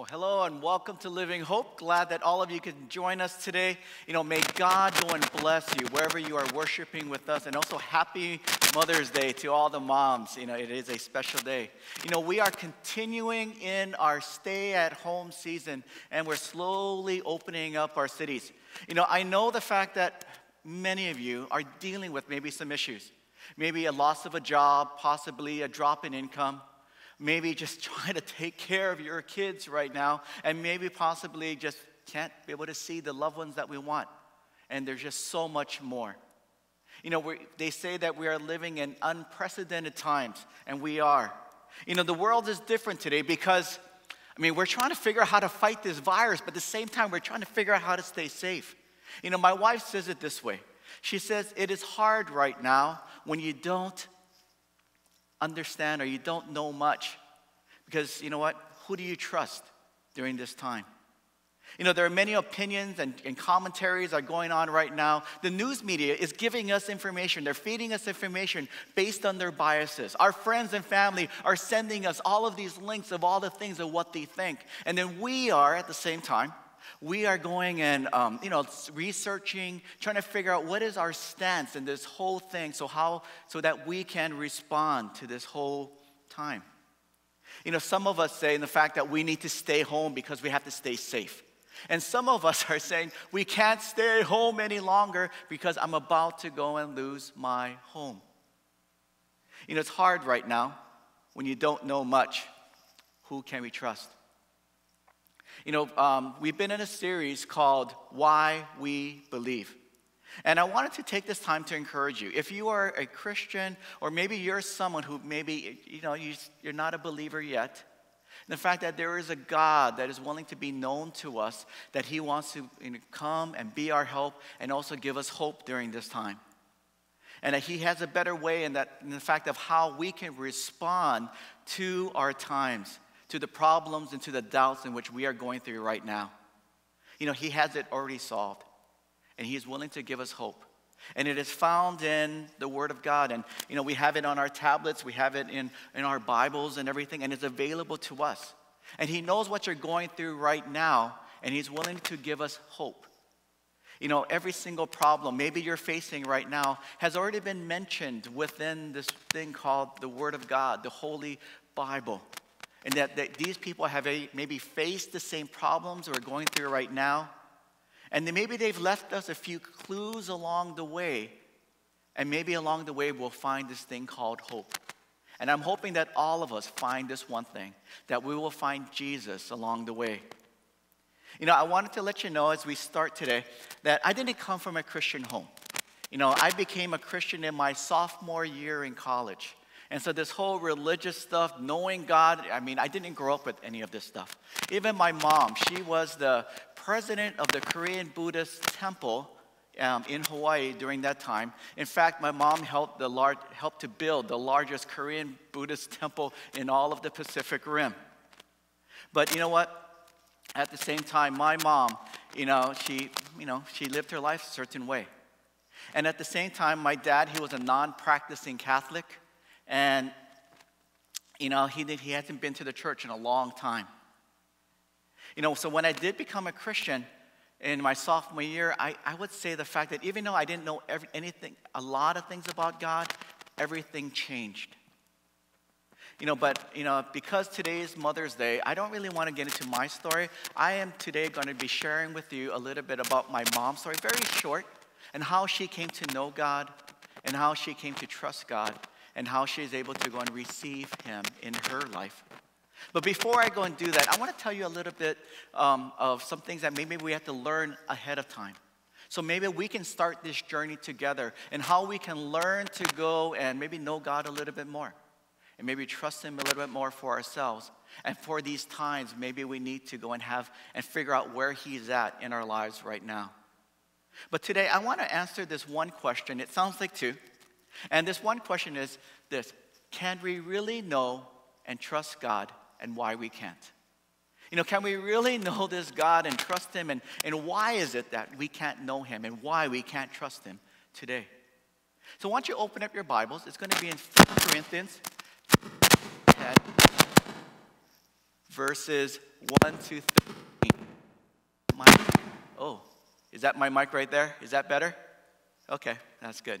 Well, hello and welcome to Living Hope. Glad that all of you can join us today. You know, may God go and bless you wherever you are worshiping with us. And also, happy Mother's Day to all the moms. You know, it is a special day. You know, we are continuing in our stay at home season and we're slowly opening up our cities. You know, I know the fact that many of you are dealing with maybe some issues. Maybe a loss of a job, possibly a drop in income maybe just trying to take care of your kids right now, and maybe possibly just can't be able to see the loved ones that we want. And there's just so much more. You know, they say that we are living in unprecedented times, and we are. You know, the world is different today because, I mean, we're trying to figure out how to fight this virus, but at the same time, we're trying to figure out how to stay safe. You know, my wife says it this way She says, It is hard right now when you don't understand or you don't know much. Because you know what? Who do you trust during this time? You know, there are many opinions and, and, commentaries are going on right now. The news media is giving us information. They're feeding us information based on their biases. Our friends and family are sending us all of these links of all the things of what they think. And then we are, at the same time, we are going and um, you know researching trying to figure out what is our stance in this whole thing so how so that we can respond to this whole time you know some of us say in the fact that we need to stay home because we have to stay safe. And some of us are saying we can't stay home any longer because i'm about to go and lose my home. You know it's hard right now when you don't know much. Who can we trust? You know, um, we've been in a series called Why We Believe. And I wanted to take this time to encourage you. If you are a Christian, or maybe you're someone who maybe, you know, you, are not a believer yet, the fact that there is a God that is willing to be known to us, that He wants to come and be our help and also give us hope during this time. And that He has a better way in, that, in the fact of how we can respond to our times to the problems and to the doubts in which we are going through right now. You know, He has it already solved, and He is willing to give us hope. And it is found in the Word of God. And, you know, we have it on our tablets, we have it in, in our Bibles and everything, and it's available to us. And He knows what you're going through right now, and He's willing to give us hope. You know, every single problem maybe you're facing right now has already been mentioned within this thing called the Word of God, the Holy Bible and that, that these people have a, maybe faced the same problems we're going through right now. And then maybe they've left us a few clues along the way. And maybe along the way, we'll find this thing called hope. And I'm hoping that all of us find this one thing that we will find Jesus along the way. You know, I wanted to let you know as we start today that I didn't come from a Christian home. You know, I became a Christian in my sophomore year in college. And so, this whole religious stuff, knowing God, I mean, I didn't grow up with any of this stuff. Even my mom, she was the president of the Korean Buddhist temple um, in Hawaii during that time. In fact, my mom helped, the helped to build the largest Korean Buddhist temple in all of the Pacific Rim. But you know what? At the same time, my mom, you know, she, you know, she lived her life a certain way. And at the same time, my dad, he was a non practicing Catholic. And, you know, he, did, he hasn't been to the church in a long time. You know, so when I did become a Christian in my sophomore year, I, I would say the fact that even though I didn't know every, anything, a lot of things about God, everything changed. You know, but, you know, because today is Mother's Day, I don't really want to get into my story. I am today going to be sharing with you a little bit about my mom's story, very short, and how she came to know God and how she came to trust God and how she is able to go and receive him in her life. But before I go and do that, I want to tell you a little bit um, of some things that maybe we have to learn ahead of time. So maybe we can start this journey together and how we can learn to go and maybe know God a little bit more and maybe trust Him a little bit more for ourselves. And for these times, maybe we need to go and have and figure out where He's at in our lives right now. But today, I want to answer this one question. It sounds like two. And this one question is this Can we really know and trust God and why we can't? You know, can we really know this God and trust Him? And, and why is it that we can't know Him and why we can't trust Him today? So, don't you open up your Bibles? It's going to be in 1 Corinthians 10, verses 1 to 13. My, oh, is that my mic right there? Is that better? Okay, that's good.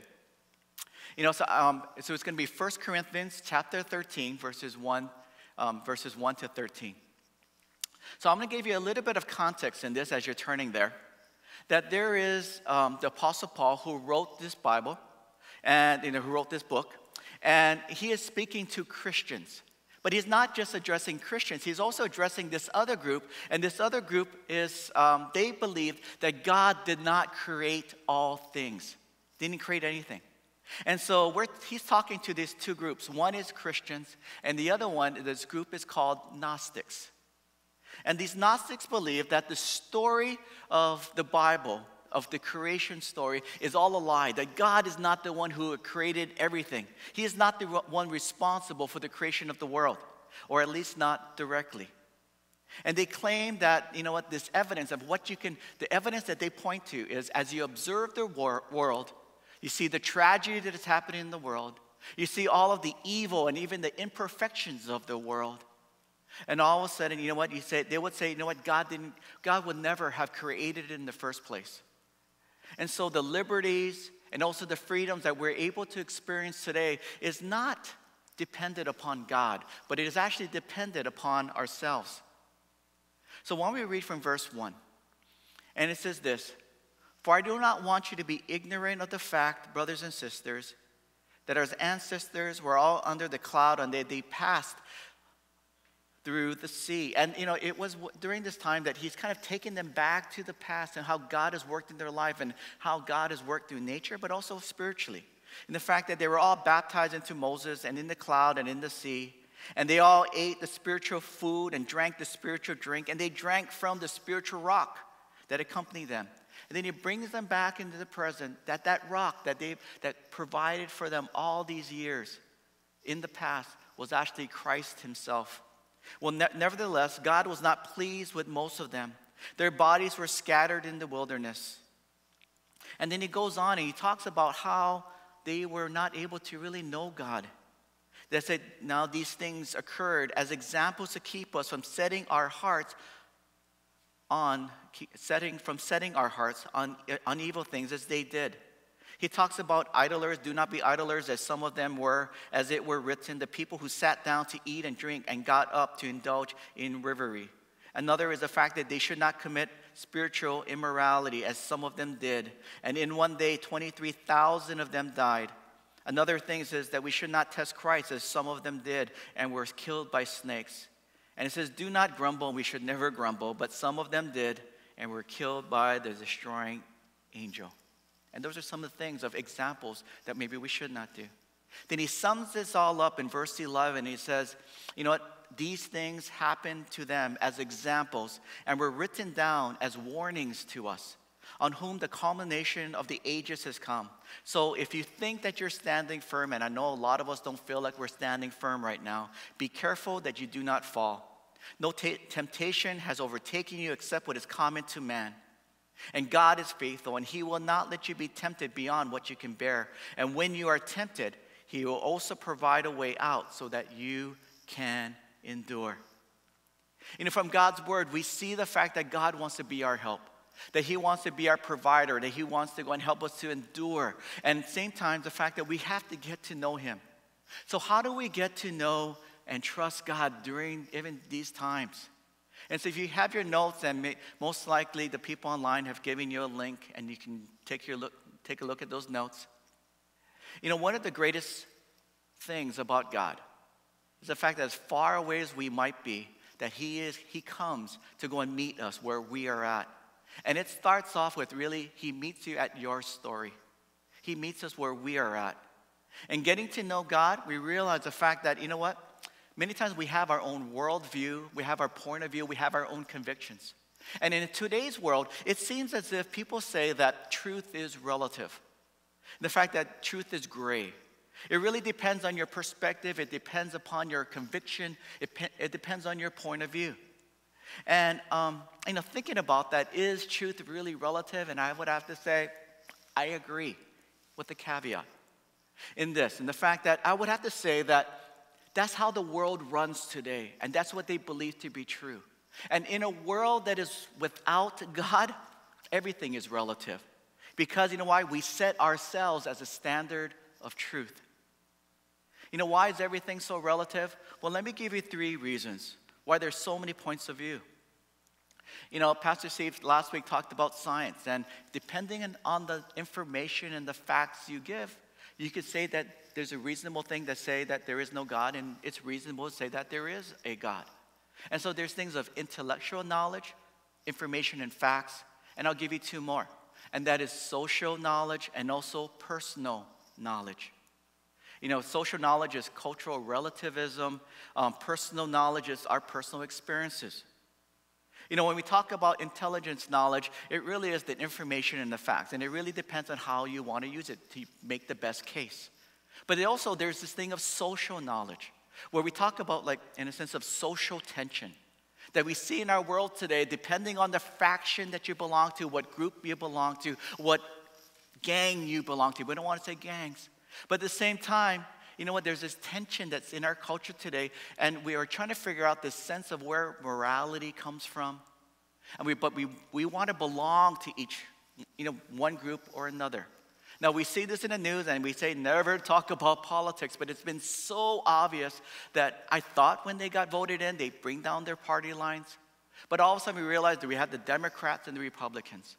You know, so, um, so it's going to be 1 Corinthians chapter 13, verses 1, um, verses 1 to 13. So I'm going to give you a little bit of context in this as you're turning there. That there is um, the Apostle Paul who wrote this Bible, and you know, who wrote this book, and he is speaking to Christians. But he's not just addressing Christians, he's also addressing this other group. And this other group is, um, they believed that God did not create all things, didn't create anything. And so he's talking to these two groups. One is Christians, and the other one, this group is called Gnostics. And these Gnostics believe that the story of the Bible, of the creation story, is all a lie, that God is not the one who created everything. He is not the one responsible for the creation of the world, or at least not directly. And they claim that, you know what, this evidence of what you can, the evidence that they point to is as you observe the wor- world, you see the tragedy that is happening in the world, you see all of the evil and even the imperfections of the world. And all of a sudden, you know what? You say, they would say, you know what? God didn't, God would never have created it in the first place. And so the liberties and also the freedoms that we're able to experience today is not dependent upon God, but it is actually dependent upon ourselves. So why don't we read from verse 1? And it says this For I do not want you to be ignorant of the fact, brothers and sisters, that our ancestors were all under the cloud and they, they passed through the sea. And, you know, it was during this time that he's kind of taken them back to the past and how God has worked in their life and how God has worked through nature, but also spiritually. And the fact that they were all baptized into Moses and in the cloud and in the sea. And they all ate the spiritual food and drank the spiritual drink, and they drank from the spiritual rock that accompanied them. And then he brings them back into the present, that that rock that they that provided for them all these years in the past was actually Christ himself. Well, ne- nevertheless, God was not pleased with most of them. Their bodies were scattered in the wilderness. And then he goes on and he talks about how they were not able to really know God. They said, now these things occurred as examples to keep us from setting our hearts on, setting, from setting our hearts on, on evil things as they did. He talks about idlers. Do not be idlers, as some of them were, as it were written, the people who sat down to eat and drink and got up to indulge in revelry. Another is the fact that they should not commit spiritual immorality, as some of them did. And in one day, 23,000 of them died. Another thing says that we should not test Christ, as some of them did and were killed by snakes. And it says, Do not grumble, we should never grumble, but some of them did and were killed by the destroying angel. And those are some of the things of examples that maybe we should not do. Then he sums this all up in verse 11. He says, You know what? These things happened to them as examples and were written down as warnings to us, on whom the culmination of the ages has come. So if you think that you're standing firm, and I know a lot of us don't feel like we're standing firm right now, be careful that you do not fall. No t- temptation has overtaken you except what is common to man. And God is faithful, and He will not let you be tempted beyond what you can bear. And when you are tempted, He will also provide a way out so that you can endure. You know, from God's word, we see the fact that God wants to be our help, that He wants to be our provider, that He wants to go and help us to endure. And at the same time, the fact that we have to get to know Him. So, how do we get to know and trust God during even these times? And so if you have your notes, and most likely the people online have given you a link, and you can take, your look, take a look at those notes. You know, one of the greatest things about God is the fact that as far away as we might be, that He is, He comes to go and meet us where we are at. And it starts off with really, He meets you at your story. He meets us where we are at. And getting to know God, we realize the fact that, you know what? Many times we have our own worldview, we have our point of view, we have our own convictions. And in today's world, it seems as if people say that truth is relative. The fact that truth is gray. It really depends on your perspective, it depends upon your conviction, it, it depends on your point of view. And um, you know, thinking about that, is truth really relative? And I would have to say, I agree with the caveat in this, in the fact that I would have to say that That's how the world runs today, and that's what they believe to be true. And in a world that is without God, everything is relative. Because you know why? We set ourselves as a standard of truth. You know, why is everything so relative? Well, let me give you three reasons why there's so many points of view. You know, Pastor Steve last week talked about science, and depending on the information and the facts you give, you could say that there's a reasonable thing to say that there is no God, and it's reasonable to say that there is a God. And so there's things of intellectual knowledge, information and facts, and I'll give you two more. And that is social knowledge and also personal knowledge. You know, social knowledge is cultural relativism, um, personal knowledge is our personal experiences. You know, when we talk about intelligence knowledge, it really is the information and the facts, and it really depends on how you want to use it to make the best case. But also, there's this thing of social knowledge, where we talk about, like, in a sense of social tension that we see in our world today, depending on the faction that you belong to, what group you belong to, what gang you belong to. We don't want to say gangs. But at the same time, you know what? There's this tension that's in our culture today, and we are trying to figure out this sense of where morality comes from. And we, but we, we want to belong to each, you know, one group or another. Now, we see this in the news and we say never talk about politics, but it's been so obvious that I thought when they got voted in, they bring down their party lines. But all of a sudden, we realized that we had the Democrats and the Republicans.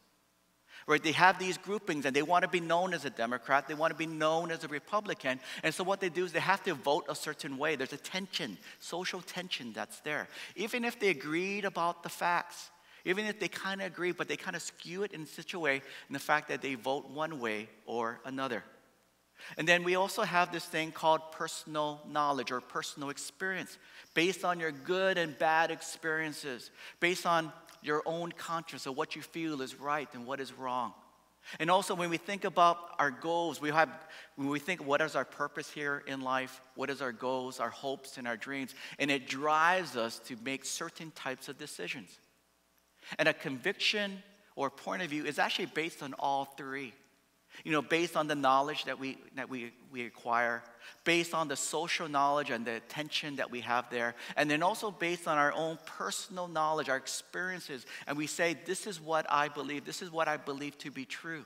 Right? They have these groupings and they want to be known as a Democrat, they want to be known as a Republican. And so, what they do is they have to vote a certain way. There's a tension, social tension that's there. Even if they agreed about the facts, even if they kind of agree, but they kind of skew it in such a way in the fact that they vote one way or another. And then we also have this thing called personal knowledge or personal experience, based on your good and bad experiences, based on your own conscience of what you feel is right and what is wrong. And also, when we think about our goals, we have, when we think, what is our purpose here in life? What is our goals, our hopes, and our dreams? And it drives us to make certain types of decisions. And a conviction or point of view is actually based on all three. You know, based on the knowledge that we, that we, we acquire, based on the social knowledge and the attention that we have there, and then also based on our own personal knowledge, our experiences, and we say, This is what I believe, this is what I believe to be true.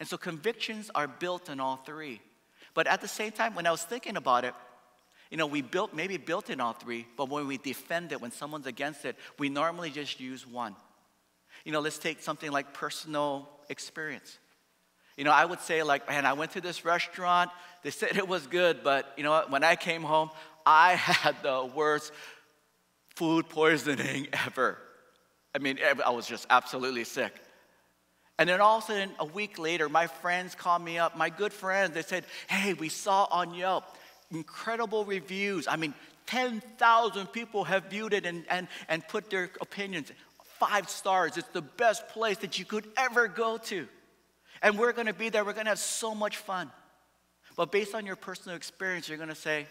And so convictions are built in all three. But at the same time, when I was thinking about it, you know, we built, maybe built in all three, but when we defend it, when someone's against it, we normally just use one. You know, let's take something like personal experience. You know, I would say, like, man, I went to this restaurant, they said it was good, but you know what? When I came home, I had the worst food poisoning ever. I mean, I was just absolutely sick. And then all of a sudden, a week later, my friends called me up, my good friends, they said, hey, we saw on Yelp incredible reviews. I mean, 10,000 people have viewed it and, and, and put their opinions. Five stars. It's the best place that you could ever go to. And we're going to be there. We're going to have so much fun. But based on your personal experience, you're going to say,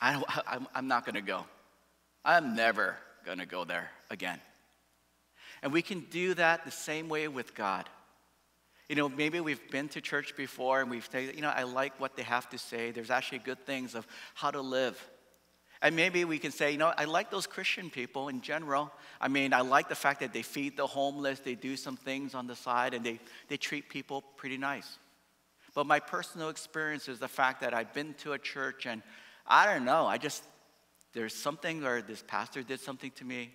I I'm, I'm not going to go. I'm never going to go there again. And we can do that the same way with God. You know, maybe we've been to church before and we've said, you know, I like what they have to say. There's actually good things of how to live. And maybe we can say, you know, I like those Christian people in general. I mean, I like the fact that they feed the homeless, they do some things on the side, and they, they treat people pretty nice. But my personal experience is the fact that I've been to a church and I don't know, I just, there's something, or this pastor did something to me,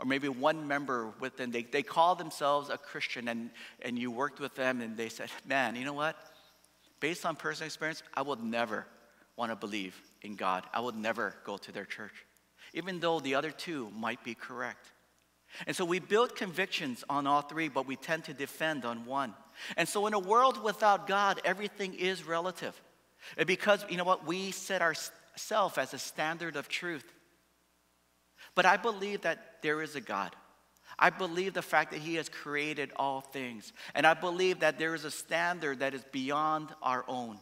or maybe one member within, they, they call themselves a Christian and, and you worked with them and they said, man, you know what? Based on personal experience, I would never want to believe in God. I would never go to their church, even though the other two might be correct. And so we build convictions on all three, but we tend to defend on one. And so in a world without God, everything is relative. And because, you know what, we set ourselves as a standard of truth. But I believe that there is a God. I believe the fact that He has created all things. And I believe that there is a standard that is beyond our own.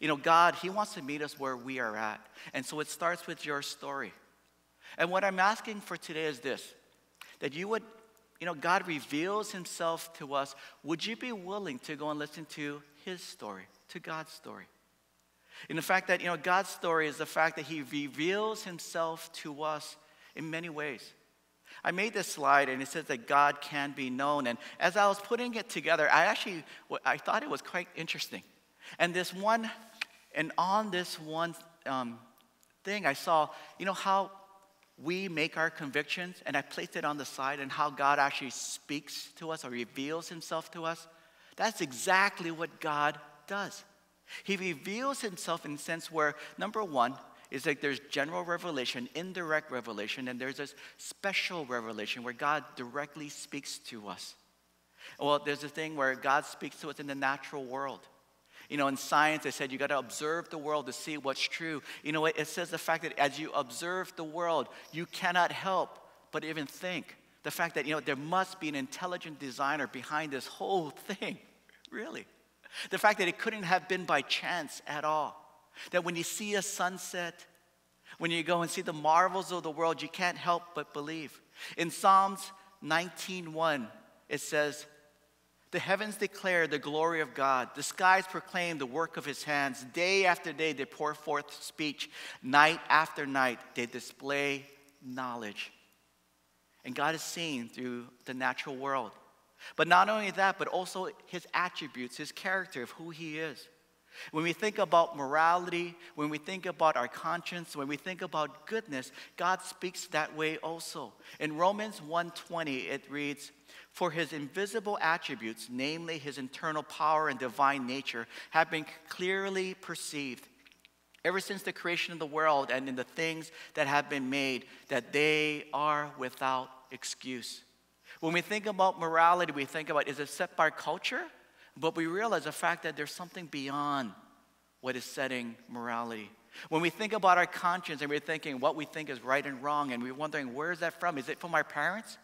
You know, God, He wants to meet us where we are at. And so it starts with your story. And what I'm asking for today is this that you would, you know, God reveals Himself to us. Would you be willing to go and listen to His story, to God's story? In the fact that, you know, God's story is the fact that He reveals Himself to us in many ways. I made this slide and it says that God can be known. And as I was putting it together, I actually, I thought it was quite interesting. And this one, and on this one um, thing, I saw, you know, how we make our convictions, and I placed it on the side, and how God actually speaks to us or reveals himself to us. That's exactly what God does. He reveals himself in a sense where, number one, is like there's general revelation, indirect revelation, and there's this special revelation where God directly speaks to us. Well, there's a thing where God speaks to us in the natural world. You know, in science, they said you got to observe the world to see what's true. You know, it says the fact that as you observe the world, you cannot help but even think. The fact that, you know, there must be an intelligent designer behind this whole thing. Really. The fact that it couldn't have been by chance at all. That when you see a sunset, when you go and see the marvels of the world, you can't help but believe. In Psalms 19:1, it says, the heavens declare the glory of God. The skies proclaim the work of his hands. Day after day, they pour forth speech. Night after night, they display knowledge. And God is seen through the natural world. But not only that, but also his attributes, his character of who he is. When we think about morality, when we think about our conscience, when we think about goodness, God speaks that way also. In Romans 1:20 it reads, for his invisible attributes, namely his internal power and divine nature, have been clearly perceived ever since the creation of the world and in the things that have been made, that they are without excuse. When we think about morality, we think about is it set by culture? But we realize the fact that there's something beyond what is setting morality. When we think about our conscience and we're thinking what we think is right and wrong, and we're wondering where is that from? Is it from our parents?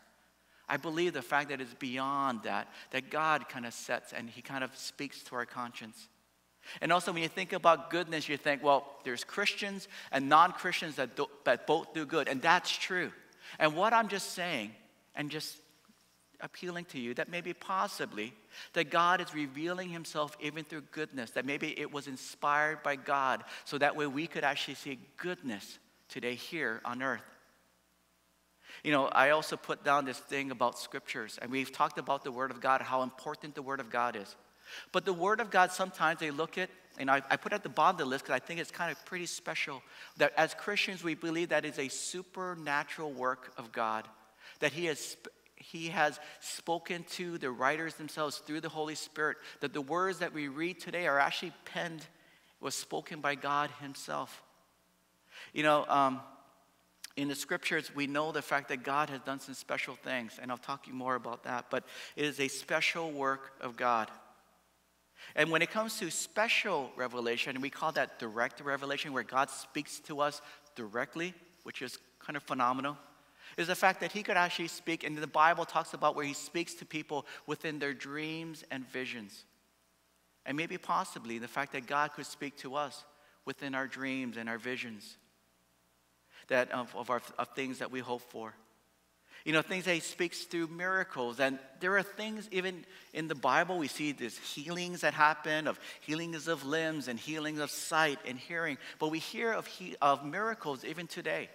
I believe the fact that it's beyond that, that God kind of sets and He kind of speaks to our conscience. And also, when you think about goodness, you think, well, there's Christians and non Christians that, that both do good, and that's true. And what I'm just saying, and just appealing to you, that maybe possibly that God is revealing Himself even through goodness, that maybe it was inspired by God, so that way we could actually see goodness today here on earth. You know, I also put down this thing about scriptures, and we've talked about the Word of God, how important the Word of God is. But the Word of God, sometimes they look at, and I, I put at the bottom of the list because I think it's kind of pretty special, that as Christians, we believe that is a supernatural work of God, that He has he has spoken to the writers themselves through the Holy Spirit, that the words that we read today are actually penned, was spoken by God Himself. You know, um, in the scriptures, we know the fact that God has done some special things, and I'll talk to you more about that, but it is a special work of God. And when it comes to special revelation, we call that direct revelation, where God speaks to us directly, which is kind of phenomenal, is the fact that He could actually speak, and the Bible talks about where He speaks to people within their dreams and visions. And maybe possibly the fact that God could speak to us within our dreams and our visions that of, of, our, of things that we hope for. You know, things that he speaks through miracles. And there are things, even in the Bible, we see these healings that happen, of healings of limbs and healings of sight and hearing. But we hear of, he, of miracles even today.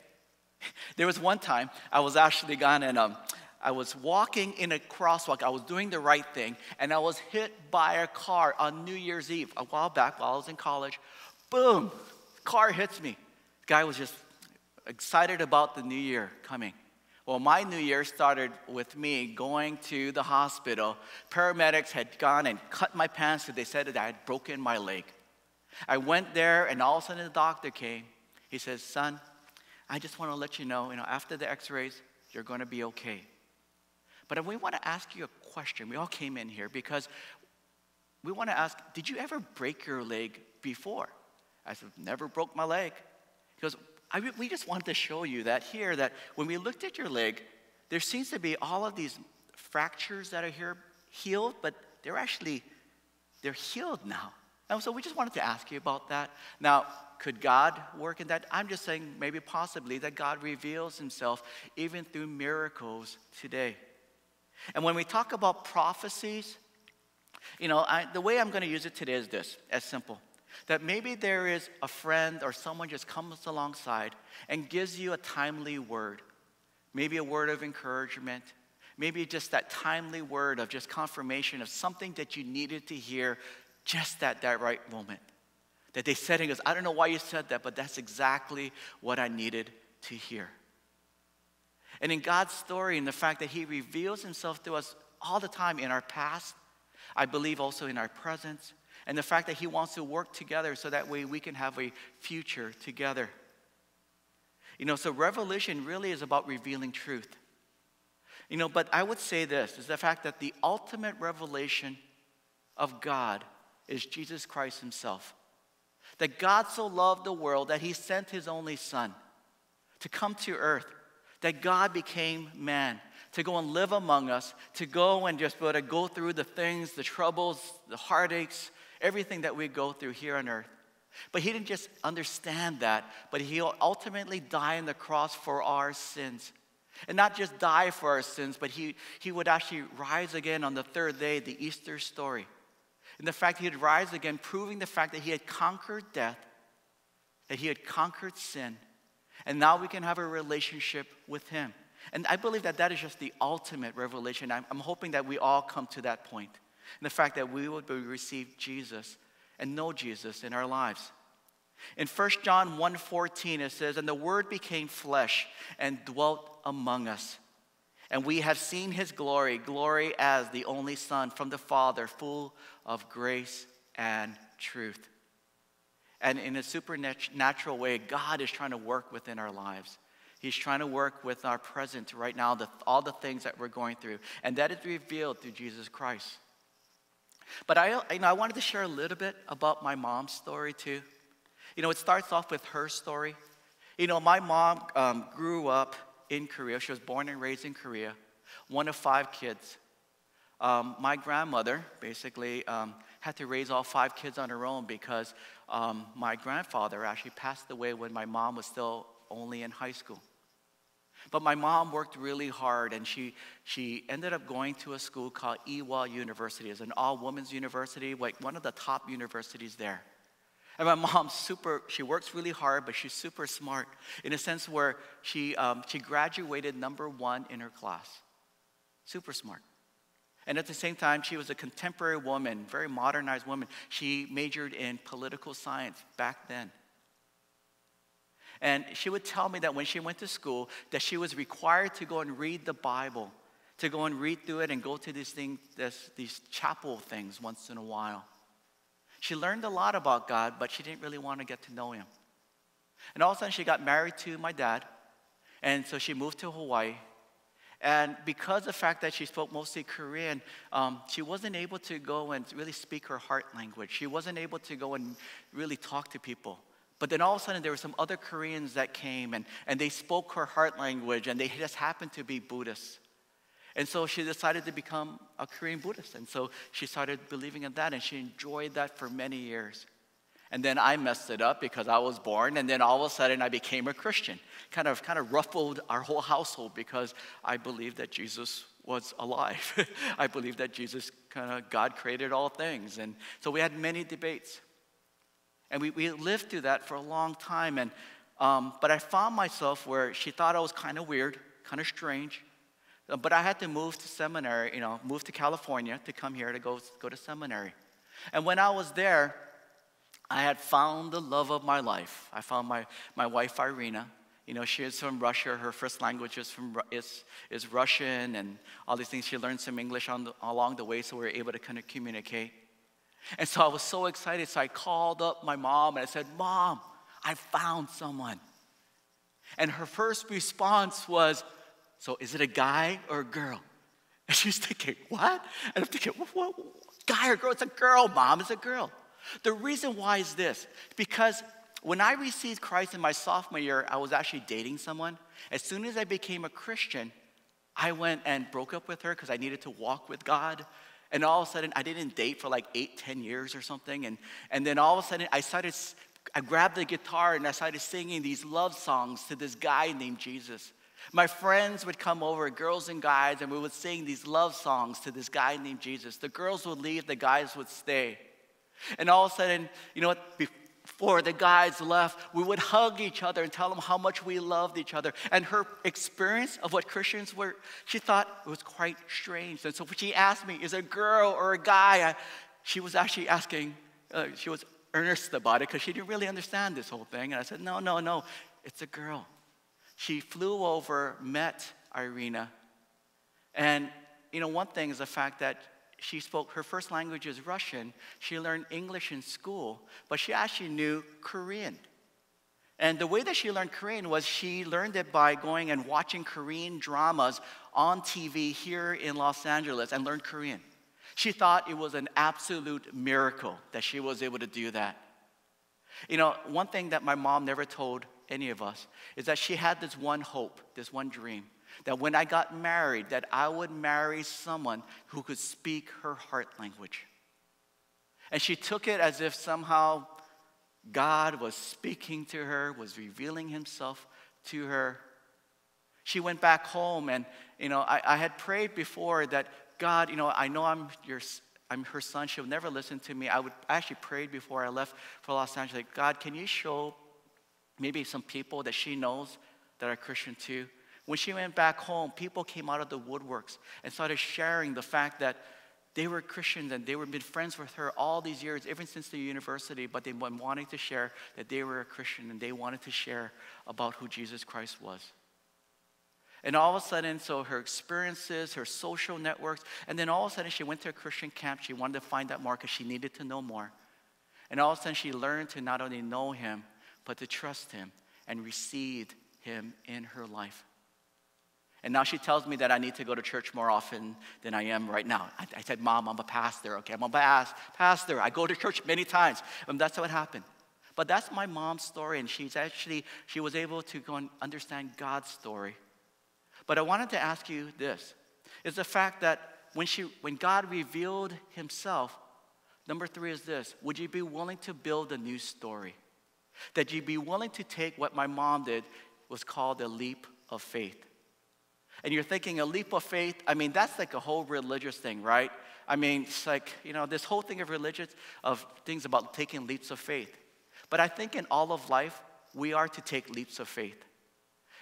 There was one time I was actually gone and um, I was walking in a crosswalk. I was doing the right thing, and I was hit by a car on New Year's Eve a while back while I was in college. Boom! Car hits me. Guy was just excited about the new year coming. Well, my new year started with me going to the hospital. Paramedics had gone and cut my pants because they said that I had broken my leg. I went there, and all of a sudden the doctor came. He says, Son, I just want to let you know, you know, after the x rays, you're going to be okay. But we want to ask you a question. We all came in here because we want to ask, Did you ever break your leg before? I said, Never broke my leg. He goes, we just wanted to show you that here, that when we looked at your leg, there seems to be all of these fractures that are here healed, but they're actually, they're healed now. And so we just wanted to ask you about that. Now, could God work in that? I'm just saying maybe possibly that God reveals himself even through miracles today. And when we talk about prophecies, you know, I, the way I'm going to use it today is this, as simple. That maybe there is a friend or someone just comes alongside and gives you a timely word. Maybe a word of encouragement. Maybe just that timely word of just confirmation of something that you needed to hear just at that right moment. That they said and goes, I don't know why you said that, but that's exactly what I needed to hear. And in God's story and the fact that He reveals Himself to us all the time in our past, I believe also in our presence, and the fact that He wants to work together so that way we can have a future together. You know, so revelation really is about revealing truth. You know, but I would say this is the fact that the ultimate revelation of God is Jesus Christ Himself. That God so loved the world that He sent His only Son to come to earth, that God became man, to go and live among us, to go and just to go through the things, the troubles, the heartaches, everything that we go through here on earth. But he didn't just understand that, but he ultimately died on the cross for our sins. And not just die for our sins, but he, he would actually rise again on the third day, the Easter story. And the fact that he had risen again, proving the fact that he had conquered death, that he had conquered sin, and now we can have a relationship with him. And I believe that that is just the ultimate revelation. I'm, I'm hoping that we all come to that point. And the fact that we would receive Jesus and know Jesus in our lives. In 1 John 1:14 it says and the word became flesh and dwelt among us and we have seen his glory glory as the only son from the father full of grace and truth. And in a supernatural way God is trying to work within our lives. He's trying to work with our present right now, the, all the things that we're going through. And that is revealed through Jesus Christ. But I, you know, I wanted to share a little bit about my mom's story too. You know, it starts off with her story. You know, my mom um, grew up in Korea. She was born and raised in Korea, one of five kids. Um, my grandmother basically um, had to raise all five kids on her own because um, my grandfather actually passed away when my mom was still only in high school. But my mom worked really hard and she, she ended up going to a school called Ewha University. It's an all women's university, like one of the top universities there. And my mom's super, she works really hard, but she's super smart in a sense where she, um, she graduated number one in her class. Super smart. And at the same time, she was a contemporary woman, very modernized woman. She majored in political science back then. And she would tell me that when she went to school, that she was required to go and read the Bible, to go and read through it and go to these things, this, these chapel things once in a while. She learned a lot about God, but she didn't really want to get to know Him. And all of a sudden, she got married to my dad, and so she moved to Hawaii. And because of the fact that she spoke mostly Korean, um, she wasn't able to go and really speak her heart language. She wasn't able to go and really talk to people. But then all of a sudden, there were some other Koreans that came and, and they spoke her heart language and they just happened to be Buddhists. And so she decided to become a Korean Buddhist. And so she started believing in that and she enjoyed that for many years. And then I messed it up because I was born, and then all of a sudden I became a Christian. Kind of, kind of ruffled our whole household because I believed that Jesus was alive. I believed that Jesus, kind of, God created all things. And so we had many debates. And we, we lived through that for a long time. And, um, but I found myself where she thought I was kind of weird, kind of strange. Uh, but I had to move to seminary, you know, move to California to come here to go, go to seminary. And when I was there, I had found the love of my life. I found my, my wife, Irina. You know, she is from Russia. Her first language is, from, is, is Russian and all these things. She learned some English on the, along the way, so we were able to kind of communicate. And so I was so excited. So I called up my mom and I said, Mom, I found someone. And her first response was, So is it a guy or a girl? And she's thinking, What? And I'm thinking, what, what, Guy or girl? It's a girl, Mom. It's a girl. The reason why is this because when I received Christ in my sophomore year, I was actually dating someone. As soon as I became a Christian, I went and broke up with her because I needed to walk with God. And all of a sudden, I didn't date for like eight, ten years or something. And, and then all of a sudden, I started, I grabbed the guitar and I started singing these love songs to this guy named Jesus. My friends would come over, girls and guys, and we would sing these love songs to this guy named Jesus. The girls would leave, the guys would stay. And all of a sudden, you know what? Before the guys left, we would hug each other and tell them how much we loved each other. And her experience of what Christians were, she thought it was quite strange. And so she asked me, is it a girl or a guy? I, she was actually asking, uh, she was earnest about it because she didn't really understand this whole thing. And I said, no, no, no, it's a girl. She flew over, met Irina. And, you know, one thing is the fact that she spoke, her first language is Russian. She learned English in school, but she actually knew Korean. And the way that she learned Korean was she learned it by going and watching Korean dramas on TV here in Los Angeles and learned Korean. She thought it was an absolute miracle that she was able to do that. You know, one thing that my mom never told any of us is that she had this one hope, this one dream, that when I got married, that I would marry someone who could speak her heart language. And she took it as if somehow God was speaking to her, was revealing himself to her. She went back home, and you know, I, I had prayed before that God, you know, I know I'm your I'm her son. She'll never listen to me. I would I actually prayed before I left for Los Angeles. God, can you show maybe some people that she knows that are Christian too? When she went back home, people came out of the woodworks and started sharing the fact that they were Christians and they were been friends with her all these years, even since the university, but they've been wanting to share that they were a Christian and they wanted to share about who Jesus Christ was. And all of a sudden, so her experiences, her social networks, and then all of a sudden she went to a Christian camp. She wanted to find out more because she needed to know more. And all of a sudden she learned to not only know him, but to trust him and received him in her life. And now she tells me that I need to go to church more often than I am right now. I, I said, Mom, I'm a pastor. Okay, I'm a past, pastor. I go to church many times. And that's what happened. But that's my mom's story, and she's actually, she was able to go and understand God's story. But I wanted to ask you this is the fact that when, she, when God revealed himself, number three is this would you be willing to build a new story? That you'd be willing to take what my mom did was called a leap of faith. And you're thinking a leap of faith, I mean, that's like a whole religious thing, right? I mean, it's like, you know, this whole thing of religion, of things about taking leaps of faith. But I think in all of life, we are to take leaps of faith.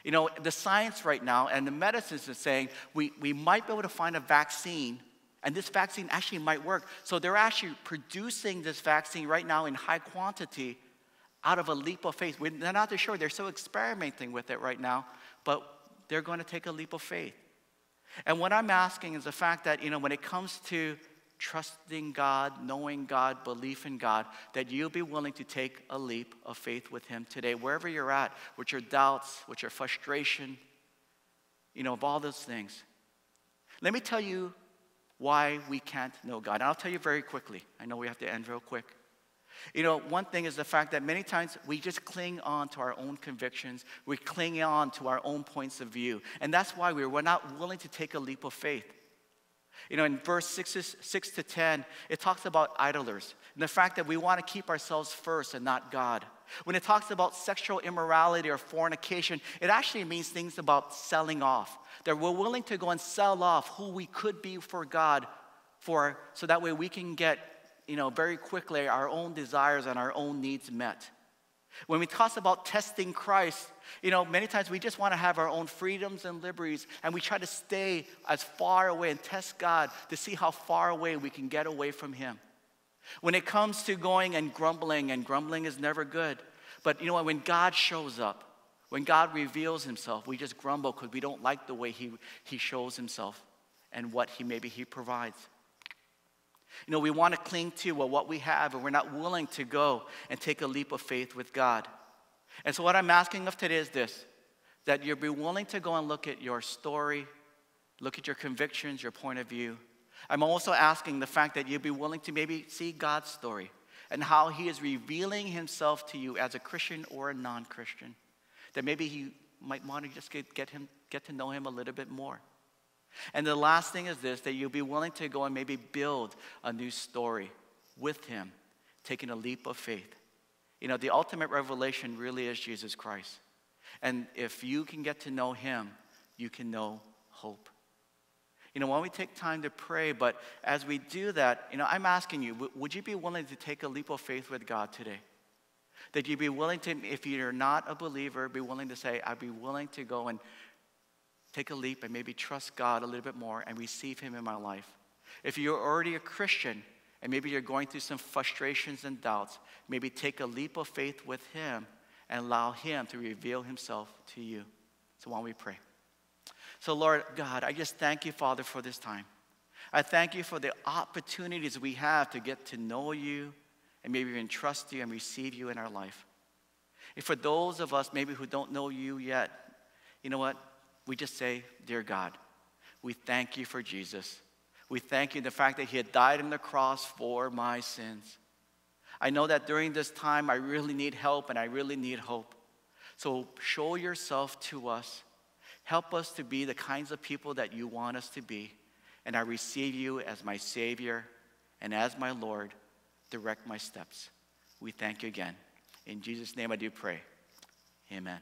You know, the science right now and the medicines are saying we, we might be able to find a vaccine, and this vaccine actually might work. So they're actually producing this vaccine right now in high quantity out of a leap of faith. They're not too sure, they're still experimenting with it right now, but they're going to take a leap of faith. And what I'm asking is the fact that, you know, when it comes to trusting God, knowing God, belief in God, that you'll be willing to take a leap of faith with Him today, wherever you're at, with your doubts, with your frustration, you know, of all those things. Let me tell you why we can't know God. And I'll tell you very quickly. I know we have to end real quick. You know, one thing is the fact that many times we just cling on to our own convictions, we cling on to our own points of view. And that's why we're not willing to take a leap of faith. You know, in verse 6, 6 to 10, it talks about idlers and the fact that we want to keep ourselves first and not God. When it talks about sexual immorality or fornication, it actually means things about selling off. That we're willing to go and sell off who we could be for God for so that way we can get you know, very quickly our own desires and our own needs met. When we talk about testing Christ, you know, many times we just want to have our own freedoms and liberties, and we try to stay as far away and test God to see how far away we can get away from Him. When it comes to going and grumbling, and grumbling is never good, but you know what? When God shows up, when God reveals Himself, we just grumble because we don't like the way He, he shows Himself and what He maybe He provides. You know, we want to cling to what we have, and we're not willing to go and take a leap of faith with God. And so, what I'm asking of today is this that you'll be willing to go and look at your story, look at your convictions, your point of view. I'm also asking the fact that you'll be willing to maybe see God's story and how He is revealing Himself to you as a Christian or a non Christian. That maybe He might want to just get, get, him, get to know Him a little bit more. And the last thing is this that you'll be willing to go and maybe build a new story with Him, taking a leap of faith. You know, the ultimate revelation really is Jesus Christ. And if you can get to know Him, you can know hope. You know, when we take time to pray, but as we do that, you know, I'm asking you, would you be willing to take a leap of faith with God today? That you'd be willing to, if you're not a believer, be willing to say, I'd be willing to go and take a leap and maybe trust God a little bit more and receive Him in my life. If you're already a Christian and maybe you're going through some frustrations and doubts, maybe take a leap of faith with Him and allow Him to reveal Himself to you. So, why don't we pray? So, Lord God, I just thank you, Father, for this time. I thank you for the opportunities we have to get to know you and maybe even trust you and receive you in our life. And for those of us maybe who don't know you yet, you know what? We just say, Dear God, we thank you for Jesus. We thank you the fact that he had died on the cross for my sins. I know that during this time I really need help and I really need hope. So show yourself to us Help us to be the kinds of people that you want us to be. And I receive you as my Savior and as my Lord. Direct my steps. We thank you again. In Jesus' name I do pray. Amen.